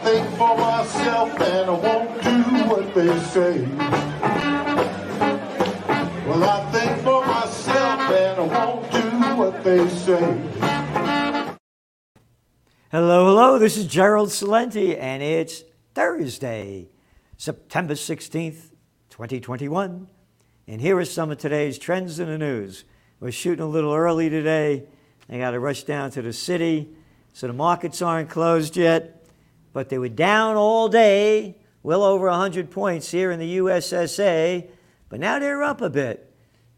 think for myself and I won't do what they say. Well, I think for myself and I won't do what they say. Hello, hello. This is Gerald Celente, and it's Thursday, September 16th, 2021. And here are some of today's trends in the news. We're shooting a little early today. I got to rush down to the city, so the markets aren't closed yet, but they were down all day, well over 100 points here in the USSA, but now they're up a bit.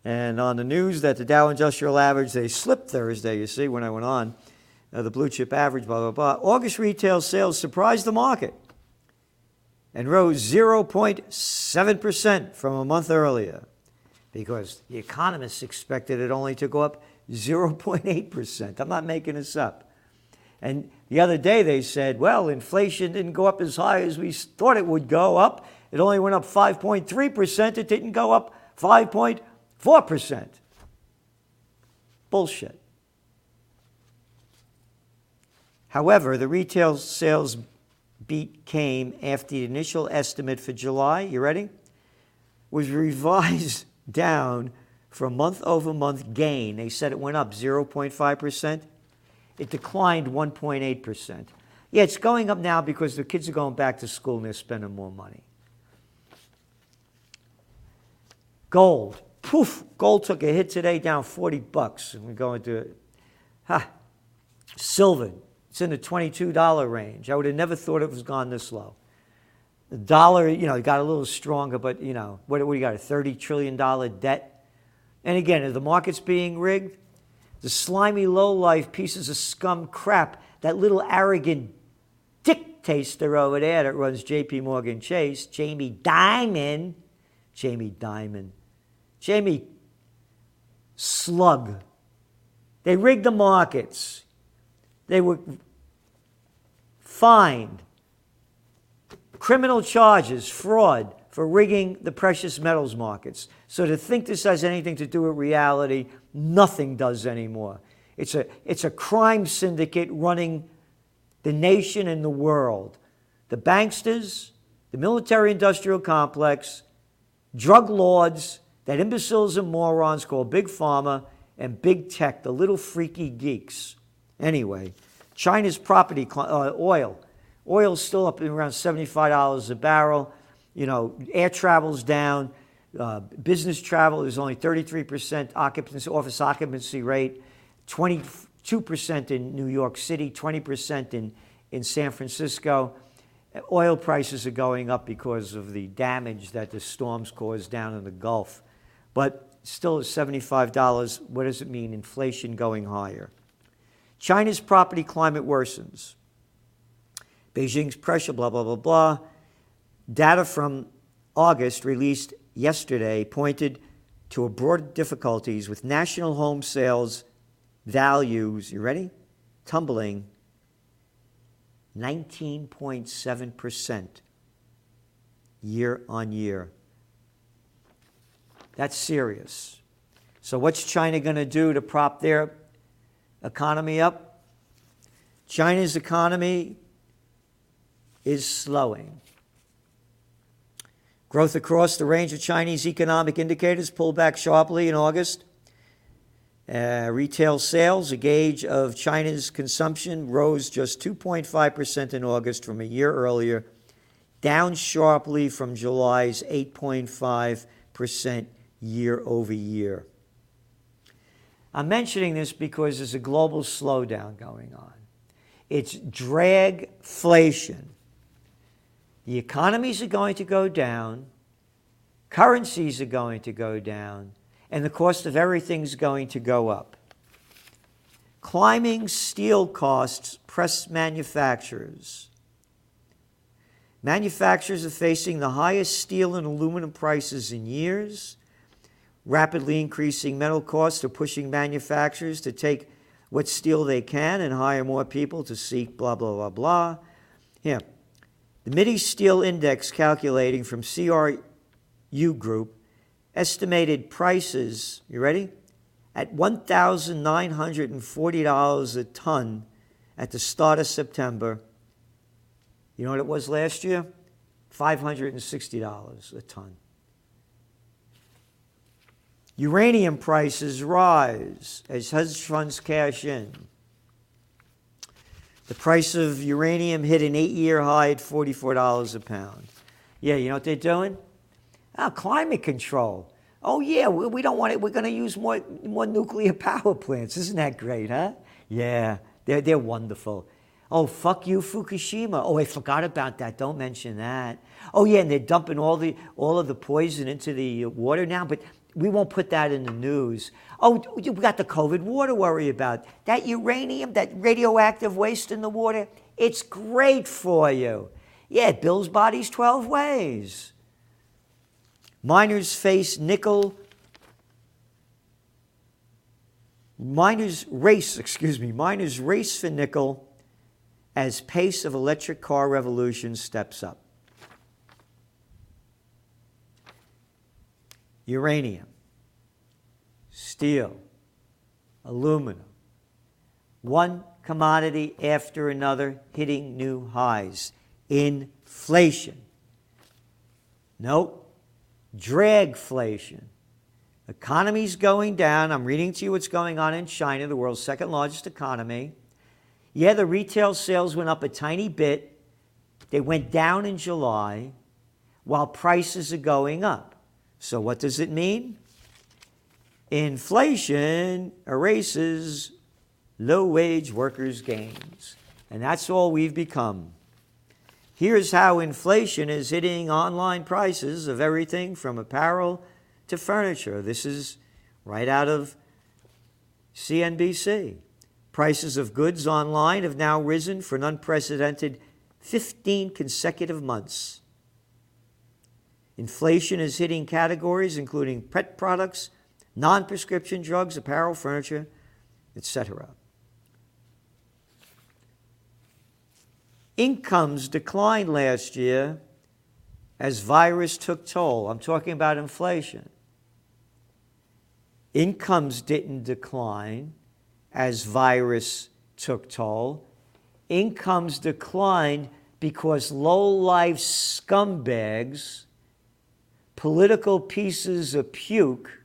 And on the news that the Dow Industrial Average, they slipped Thursday, you see, when I went on, uh, the blue chip average, blah, blah, blah. August retail sales surprised the market and rose 0.7% from a month earlier because the economists expected it only to go up 0.8%. I'm not making this up. And the other day they said, well, inflation didn't go up as high as we thought it would go up. It only went up 5.3%. It didn't go up 5.4%. Bullshit. However, the retail sales beat came after the initial estimate for July, you ready? Was revised down for month over month gain. They said it went up 0.5%. It declined 1.8%. Yeah, it's going up now because the kids are going back to school and they're spending more money. Gold. Poof, gold took a hit today down 40 bucks. And we're going to, ha. Silver, it's in the $22 range. I would have never thought it was gone this low. The dollar, you know, got a little stronger, but, you know, what, what do you got, a $30 trillion debt? And again, is the market's being rigged? The slimy, low-life pieces of scum crap, that little arrogant dick taster over there that runs JP Morgan Chase, Jamie Dimon, Jamie Dimon, Jamie Slug. They rigged the markets. They were fined criminal charges, fraud for rigging the precious metals markets. So to think this has anything to do with reality, nothing does anymore. It's a, it's a crime syndicate running the nation and the world. The banksters, the military industrial complex, drug lords, that imbeciles and morons call Big Pharma, and Big Tech, the little freaky geeks. Anyway, China's property, uh, oil, Oil's still up around $75 a barrel. You know, air travel's down. Uh, business travel is only 33% occupancy, office occupancy rate, 22% in New York City, 20% in, in San Francisco. Oil prices are going up because of the damage that the storms caused down in the Gulf. But still at $75, what does it mean? Inflation going higher. China's property climate worsens. Beijing's pressure, blah, blah, blah, blah. Data from August released yesterday pointed to a broad difficulties with national home sales values, you ready? Tumbling 19.7% year on year. That's serious. So, what's China going to do to prop their economy up? China's economy is slowing. Growth across the range of Chinese economic indicators pulled back sharply in August. Uh, retail sales, a gauge of China's consumption, rose just 2.5% in August from a year earlier, down sharply from July's 8.5% year over year. I'm mentioning this because there's a global slowdown going on. It's dragflation. The economies are going to go down, currencies are going to go down, and the cost of everything's going to go up. Climbing steel costs press manufacturers. Manufacturers are facing the highest steel and aluminum prices in years. Rapidly increasing metal costs are pushing manufacturers to take what steel they can and hire more people to seek blah, blah, blah, blah. Here, the Midi Steel Index calculating from CRU Group estimated prices, you ready? At $1,940 a ton at the start of September. You know what it was last year? $560 a ton. Uranium prices rise as hedge funds cash in. The price of uranium hit an eight year high at $44 a pound. Yeah, you know what they're doing? Oh, climate control. Oh, yeah, we, we don't want it. We're going to use more, more nuclear power plants. Isn't that great, huh? Yeah, they're, they're wonderful. Oh, fuck you, Fukushima. Oh, I forgot about that. Don't mention that. Oh, yeah, and they're dumping all, the, all of the poison into the water now, but we won't put that in the news. Oh, we got the COVID war to worry about. That uranium, that radioactive waste in the water, it's great for you. Yeah, it builds bodies 12 ways. Miners face nickel. Miners race, excuse me, miners race for nickel as pace of electric car revolution steps up. Uranium, steel, aluminum, one commodity after another hitting new highs. Inflation. Nope. Dragflation. Economy's going down. I'm reading to you what's going on in China, the world's second largest economy. Yeah, the retail sales went up a tiny bit. They went down in July while prices are going up. So, what does it mean? Inflation erases low wage workers' gains. And that's all we've become. Here's how inflation is hitting online prices of everything from apparel to furniture. This is right out of CNBC. Prices of goods online have now risen for an unprecedented 15 consecutive months. Inflation is hitting categories including pet products, non prescription drugs, apparel, furniture, etc. Incomes declined last year as virus took toll. I'm talking about inflation. Incomes didn't decline as virus took toll. Incomes declined because low life scumbags, political pieces of puke,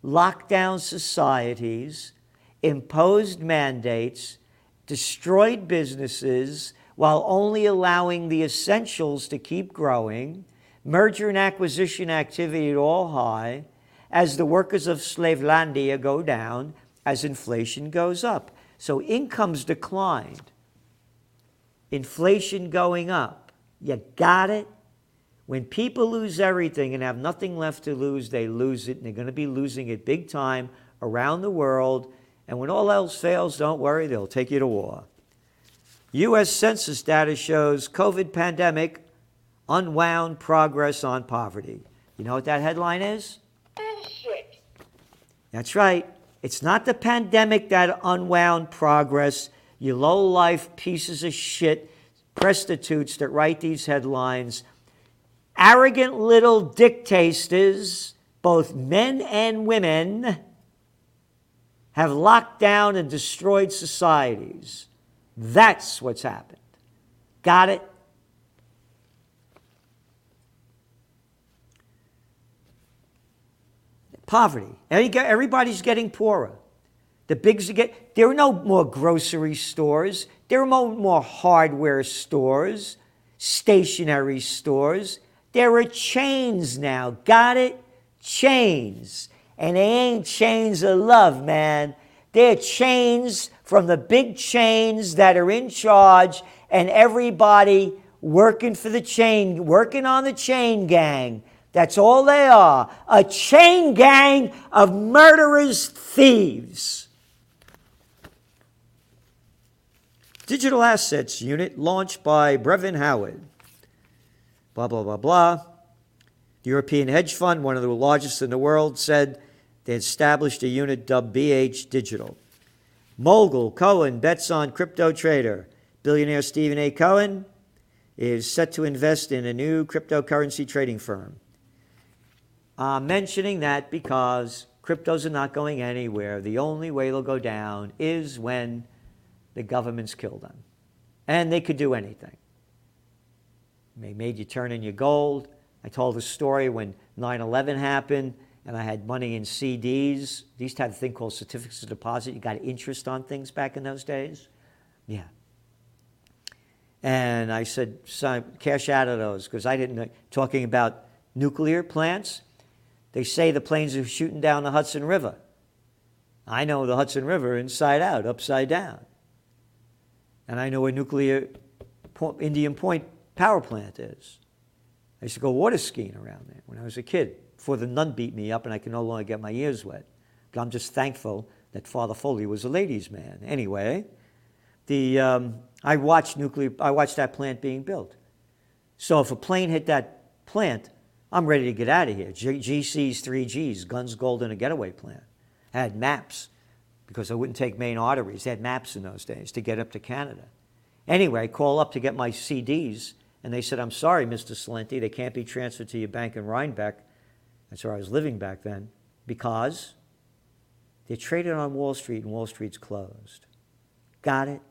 locked down societies, imposed mandates, destroyed businesses while only allowing the essentials to keep growing, merger and acquisition activity at all high, as the workers of Slavelandia go down, as inflation goes up. So incomes declined, inflation going up. You got it? When people lose everything and have nothing left to lose, they lose it, and they're going to be losing it big time around the world. And when all else fails, don't worry, they'll take you to war. U.S. Census data shows COVID pandemic unwound progress on poverty. You know what that headline is? Bullshit. That's right. It's not the pandemic that unwound progress. You low life pieces of shit, prostitutes that write these headlines. Arrogant little dictators, both men and women, have locked down and destroyed societies. That's what's happened. Got it? Poverty. Everybody's getting poorer. The bigs get. There are no more grocery stores. There are no more hardware stores, stationary stores. There are chains now. Got it? Chains. And they ain't chains of love, man. They're chains from the big chains that are in charge and everybody working for the chain, working on the chain gang. That's all they are a chain gang of murderers, thieves. Digital Assets Unit launched by Brevan Howard. Blah, blah, blah, blah. The European hedge fund, one of the largest in the world, said they established a unit dubbed BH Digital. Mogul Cohen bets on crypto trader. Billionaire Steven A. Cohen is set to invest in a new cryptocurrency trading firm. I'm mentioning that because cryptos are not going anywhere. The only way they'll go down is when the governments kill them. And they could do anything. They made you turn in your gold. I told a story when 9 11 happened and I had money in CDs. To have a thing called certificates of deposit. You got interest on things back in those days. Yeah. And I said, son, cash out of those because I didn't know. Talking about nuclear plants, they say the planes are shooting down the Hudson River. I know the Hudson River inside out, upside down. And I know where nuclear Indian Point power plant is. I used to go water skiing around there when I was a kid before the nun beat me up and I could no longer get my ears wet. But I'm just thankful that Father Foley was a ladies' man. Anyway, the, um, I watched nuclear, I watched that plant being built. So if a plane hit that plant, I'm ready to get out of here. G- GC's 3Gs, Guns Gold and a getaway plan. I had maps because I wouldn't take main arteries. They had maps in those days to get up to Canada. Anyway, I call up to get my CDs, and they said, I'm sorry, Mr. Celente, they can't be transferred to your bank in Rhinebeck. That's where I was living back then, because they're traded on Wall Street and Wall Street's closed. Got it?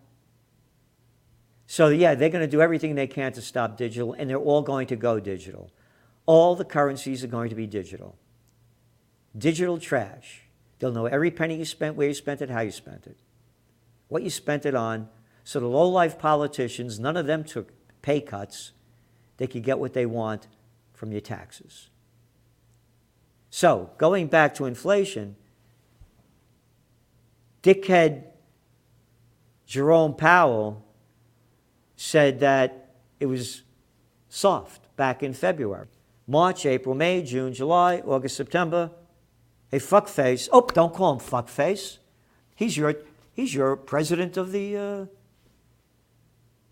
So, yeah, they're going to do everything they can to stop digital, and they're all going to go digital. All the currencies are going to be digital. Digital trash. They'll know every penny you spent, where you spent it, how you spent it, what you spent it on. So the low life politicians, none of them took pay cuts. They could get what they want from your taxes. So, going back to inflation, dickhead Jerome Powell said that it was soft back in February. March, April, May, June, July, August, September. Hey, fuckface. Oh, don't call him fuckface. He's your, he's your president of the, uh,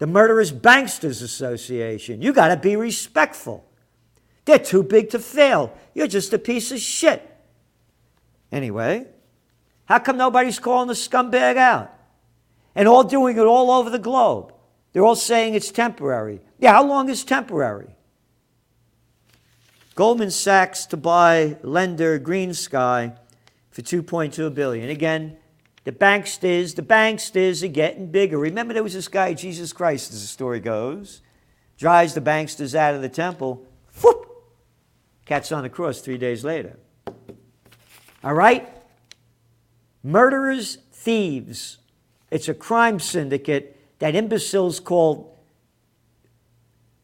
the Murderous Banksters Association. You got to be respectful. They're too big to fail. You're just a piece of shit. Anyway, how come nobody's calling the scumbag out? And all doing it all over the globe. They're all saying it's temporary. Yeah, how long is temporary? Goldman Sachs to buy lender GreenSky for 2.2 billion. Again, the banksters, the banksters are getting bigger. Remember there was this guy, Jesus Christ, as the story goes, drives the banksters out of the temple. Whoop! Cat's on the cross three days later. All right? Murderers, thieves. It's a crime syndicate that imbeciles call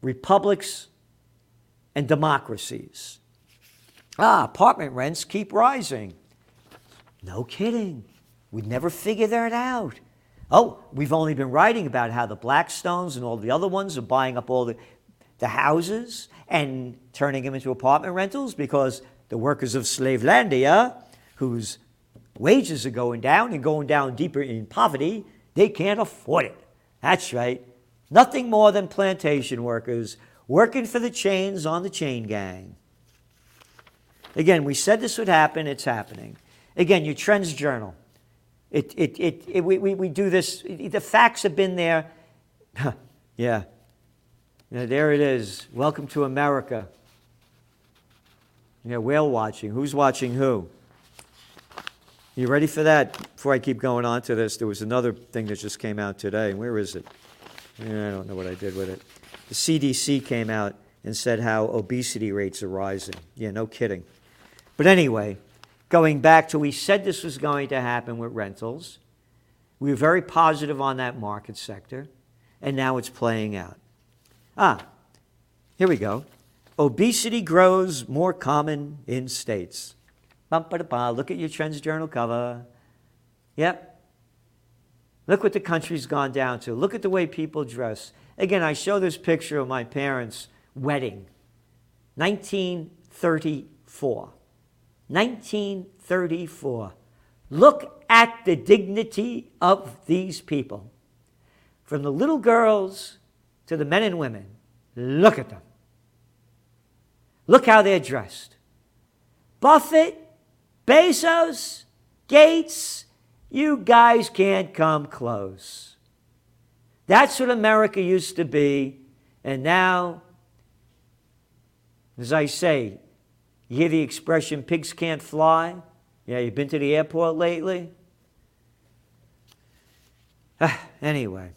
republics and democracies. Ah, apartment rents keep rising. No kidding. We'd never figure that out. Oh, we've only been writing about how the Blackstones and all the other ones are buying up all the, the houses and turning them into apartment rentals because the workers of Slavelandia, whose wages are going down and going down deeper in poverty, they can't afford it. That's right. Nothing more than plantation workers working for the chains on the chain gang. Again, we said this would happen, it's happening. Again, your Trends Journal. It, it, it, it we, we, we do this, the facts have been there. yeah, there it is. Welcome to America. Yeah, whale watching. Who's watching who? You ready for that? Before I keep going on to this, there was another thing that just came out today. Where is it? I don't know what I did with it. The CDC came out and said how obesity rates are rising. Yeah, no kidding. But anyway, going back to we said this was going to happen with rentals. We were very positive on that market sector, and now it's playing out. Ah, here we go. Obesity grows more common in states. Look at your Trends Journal cover. Yep. Look what the country's gone down to. Look at the way people dress. Again, I show this picture of my parents' wedding, 1934. 1934. Look at the dignity of these people. From the little girls to the men and women. Look at them. Look how they're dressed. Buffett, Bezos, Gates, you guys can't come close. That's what America used to be. And now, as I say, you hear the expression pigs can't fly? Yeah, you've been to the airport lately? anyway.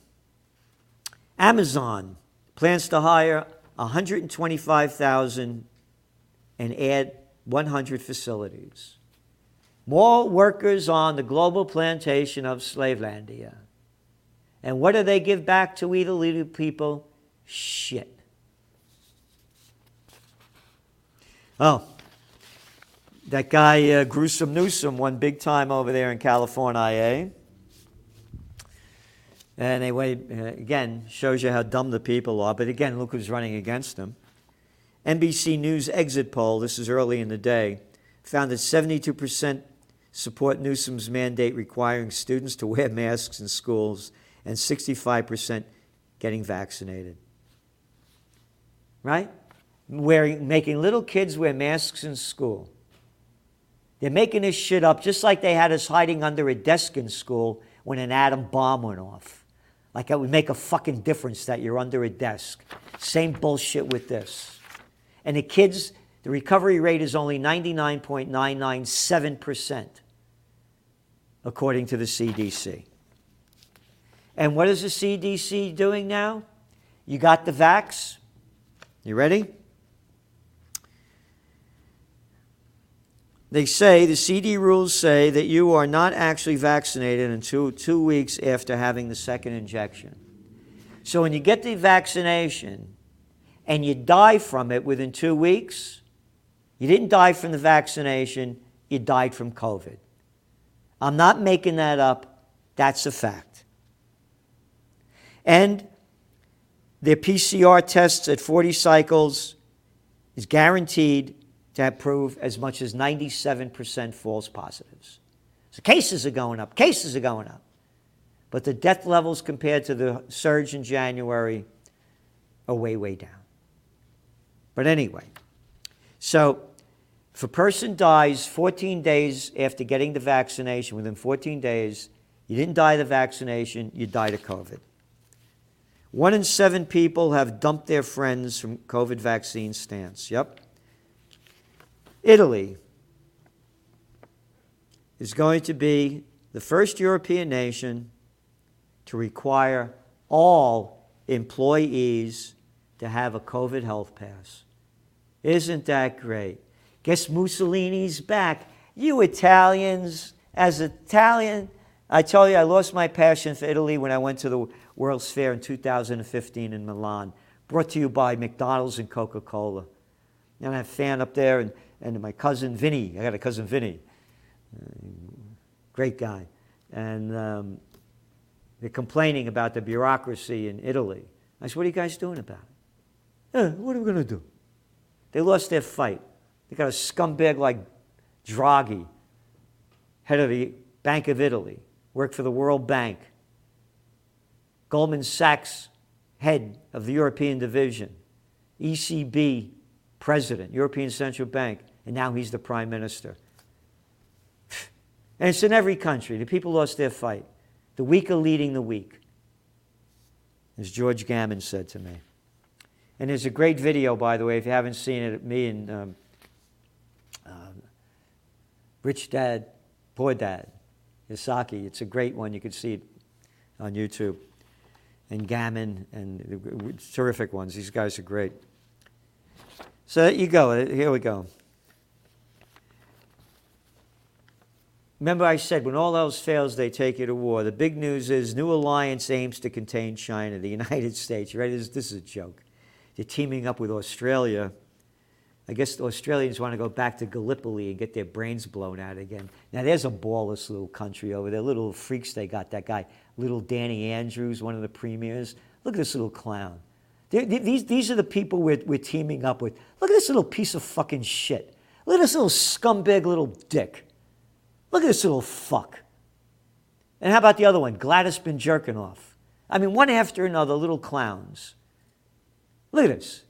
Amazon plans to hire 125,000 and add 100 facilities. More workers on the global plantation of Slavelandia. And what do they give back to we the little people? Shit. Oh, that guy uh, Gruesome Newsom won big time over there in California, eh? And anyway, uh, again, shows you how dumb the people are. But again, look who's running against them. NBC News exit poll, this is early in the day, found that 72% support Newsom's mandate requiring students to wear masks in schools and 65% getting vaccinated. Right? Wearing, making little kids wear masks in school. They're making this shit up just like they had us hiding under a desk in school when an atom bomb went off. Like it would make a fucking difference that you're under a desk. Same bullshit with this. And the kids, the recovery rate is only 99.997%, according to the CDC. And what is the CDC doing now? You got the vax? You ready? They say, the CD rules say that you are not actually vaccinated until two weeks after having the second injection. So when you get the vaccination and you die from it within two weeks, you didn't die from the vaccination, you died from COVID. I'm not making that up, that's a fact. And their PCR tests at 40 cycles is guaranteed to prove as much as 97% false positives. So cases are going up, cases are going up. But the death levels compared to the surge in January are way, way down. But anyway, so if a person dies 14 days after getting the vaccination, within 14 days, you didn't die the vaccination, you died of COVID. One in seven people have dumped their friends from COVID vaccine stance. Yep. Italy is going to be the first European nation to require all employees to have a COVID health pass. Isn't that great? Guess Mussolini's back. You Italians, as Italian, I tell you I lost my passion for Italy when I went to the World's Fair in 2015 in Milan. Brought to you by McDonald's and Coca Cola. And I have a fan up there, and and my cousin Vinny. I got a cousin Vinny, uh, great guy, and um, they're complaining about the bureaucracy in Italy. I said, "What are you guys doing about it? Eh, what are we going to do?" They lost their fight. They got a scumbag like Draghi, head of the Bank of Italy, worked for the World Bank. Goldman Sachs, head of the European division, ECB president, European Central Bank and now he's the prime minister. And it's in every country. The people lost their fight. The weak are leading the weak, as George Gammon said to me. And there's a great video, by the way, if you haven't seen it, me and um, um, Rich Dad, Poor Dad, Kiyosaki. It's a great one. You can see it on YouTube. And Gammon, and terrific ones. These guys are great. So there you go. Here we go. Remember, I said when all else fails, they take you to war. The big news is new alliance aims to contain China, the United States. Right? This, this is a joke. They're teaming up with Australia. I guess the Australians want to go back to Gallipoli and get their brains blown out again. Now, there's a ballless little country over there. Little freaks they got. That guy, little Danny Andrews, one of the premiers. Look at this little clown. These, these are the people we're, we're teaming up with. Look at this little piece of fucking shit. Look at this little scumbag little dick. Look at this little fuck. And how about the other one? Gladys been jerking off. I mean, one after another, little clowns. Look at this.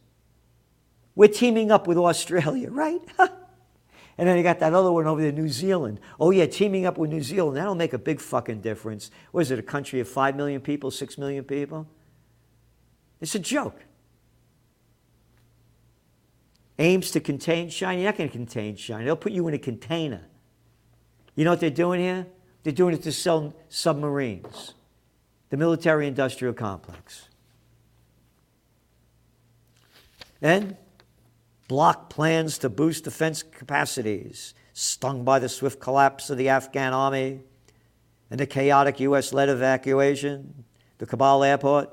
We're teaming up with Australia, right? and then you got that other one over there, New Zealand. Oh, yeah, teaming up with New Zealand. That'll make a big fucking difference. What is it, a country of 5 million people, 6 million people? It's a joke. Aims to contain China. You're not going to contain China. They'll put you in a container. You know what they're doing here? They're doing it to sell submarines, the military industrial complex. And block plans to boost defense capacities, stung by the swift collapse of the Afghan army and the chaotic U.S. led evacuation, the Kabul airport.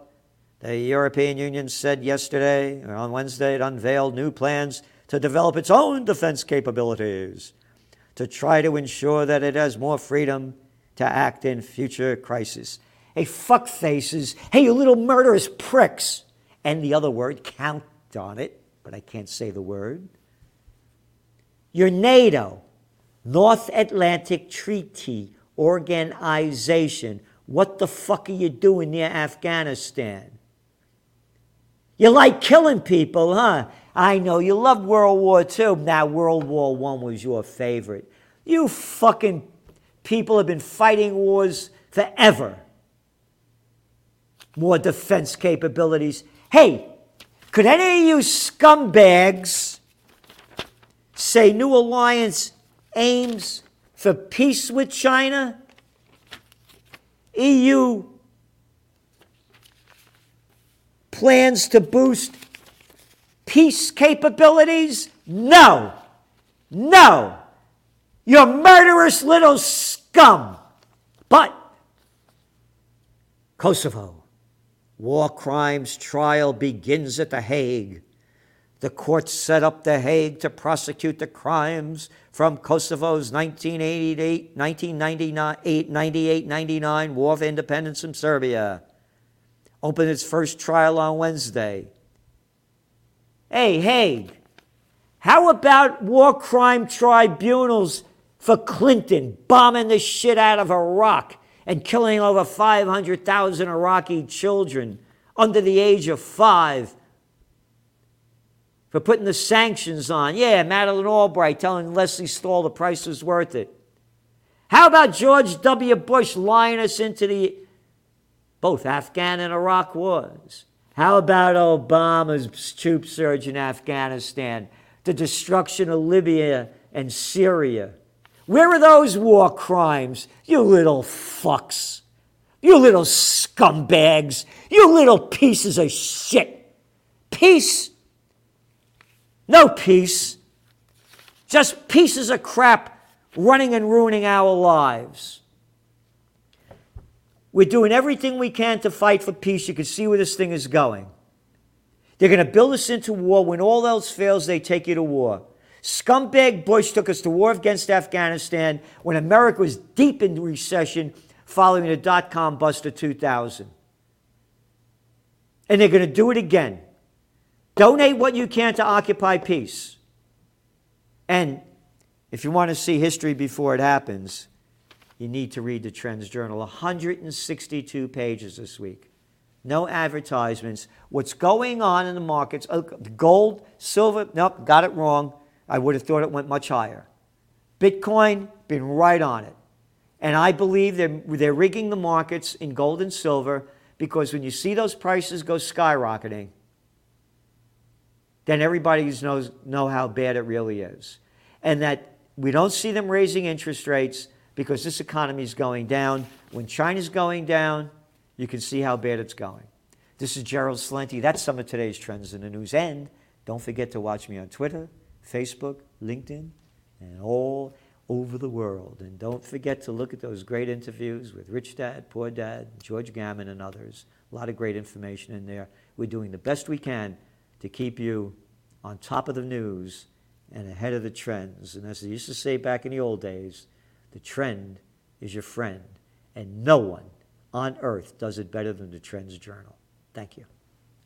The European Union said yesterday, or on Wednesday, it unveiled new plans to develop its own defense capabilities to try to ensure that it has more freedom to act in future crises. Hey, fuck faces. Hey, you little murderous pricks. And the other word, count on it, but I can't say the word. Your NATO, North Atlantic Treaty Organization. What the fuck are you doing near Afghanistan? You like killing people, huh? I know you love World War II. Now World War I was your favorite. You fucking people have been fighting wars forever. More defense capabilities. Hey, could any of you scumbags say New Alliance aims for peace with China? EU plans to boost peace capabilities? No. No. You're murderous little scum. But Kosovo, war crimes trial begins at The Hague. The court set up The Hague to prosecute the crimes from Kosovo's 1988 1998 99 War of Independence in Serbia. Opened its first trial on Wednesday. Hey, Hague, how about war crime tribunals for Clinton bombing the shit out of Iraq and killing over 500,000 Iraqi children under the age of five for putting the sanctions on? Yeah, Madeleine Albright telling Lesley Stahl the price was worth it. How about George W. Bush lying us into the both Afghan and Iraq wars? How about Obama's troop surge in Afghanistan, the destruction of Libya and Syria? Where are those war crimes, you little fucks? You little scumbags. You little pieces of shit. Peace? No peace. Just pieces of crap running and ruining our lives. We're doing everything we can to fight for peace. You can see where this thing is going. They're going to build us into war. When all else fails, they take you to war. Scumbag Bush took us to war against Afghanistan when America was deep in recession following the dot com bust of 2000. And they're going to do it again. Donate what you can to Occupy Peace. And if you want to see history before it happens, you need to read the Trends Journal. 162 pages this week. No advertisements. What's going on in the markets? Oh, gold, silver, nope, got it wrong. I would have thought it went much higher. Bitcoin, been right on it. And I believe they're, they're rigging the markets in gold and silver because when you see those prices go skyrocketing, then everybody knows know how bad it really is. And that we don't see them raising interest rates because this economy is going down. When China's going down, you can see how bad it's going. This is Gerald Celente. That's some of today's trends in the news. And don't forget to watch me on Twitter, Facebook, LinkedIn, and all over the world. And don't forget to look at those great interviews with Rich Dad, Poor Dad, George Gammon, and others. A lot of great information in there. We're doing the best we can to keep you on top of the news and ahead of the trends. And as they used to say back in the old days, the trend is your friend, and no one on earth does it better than the Trends Journal. Thank you.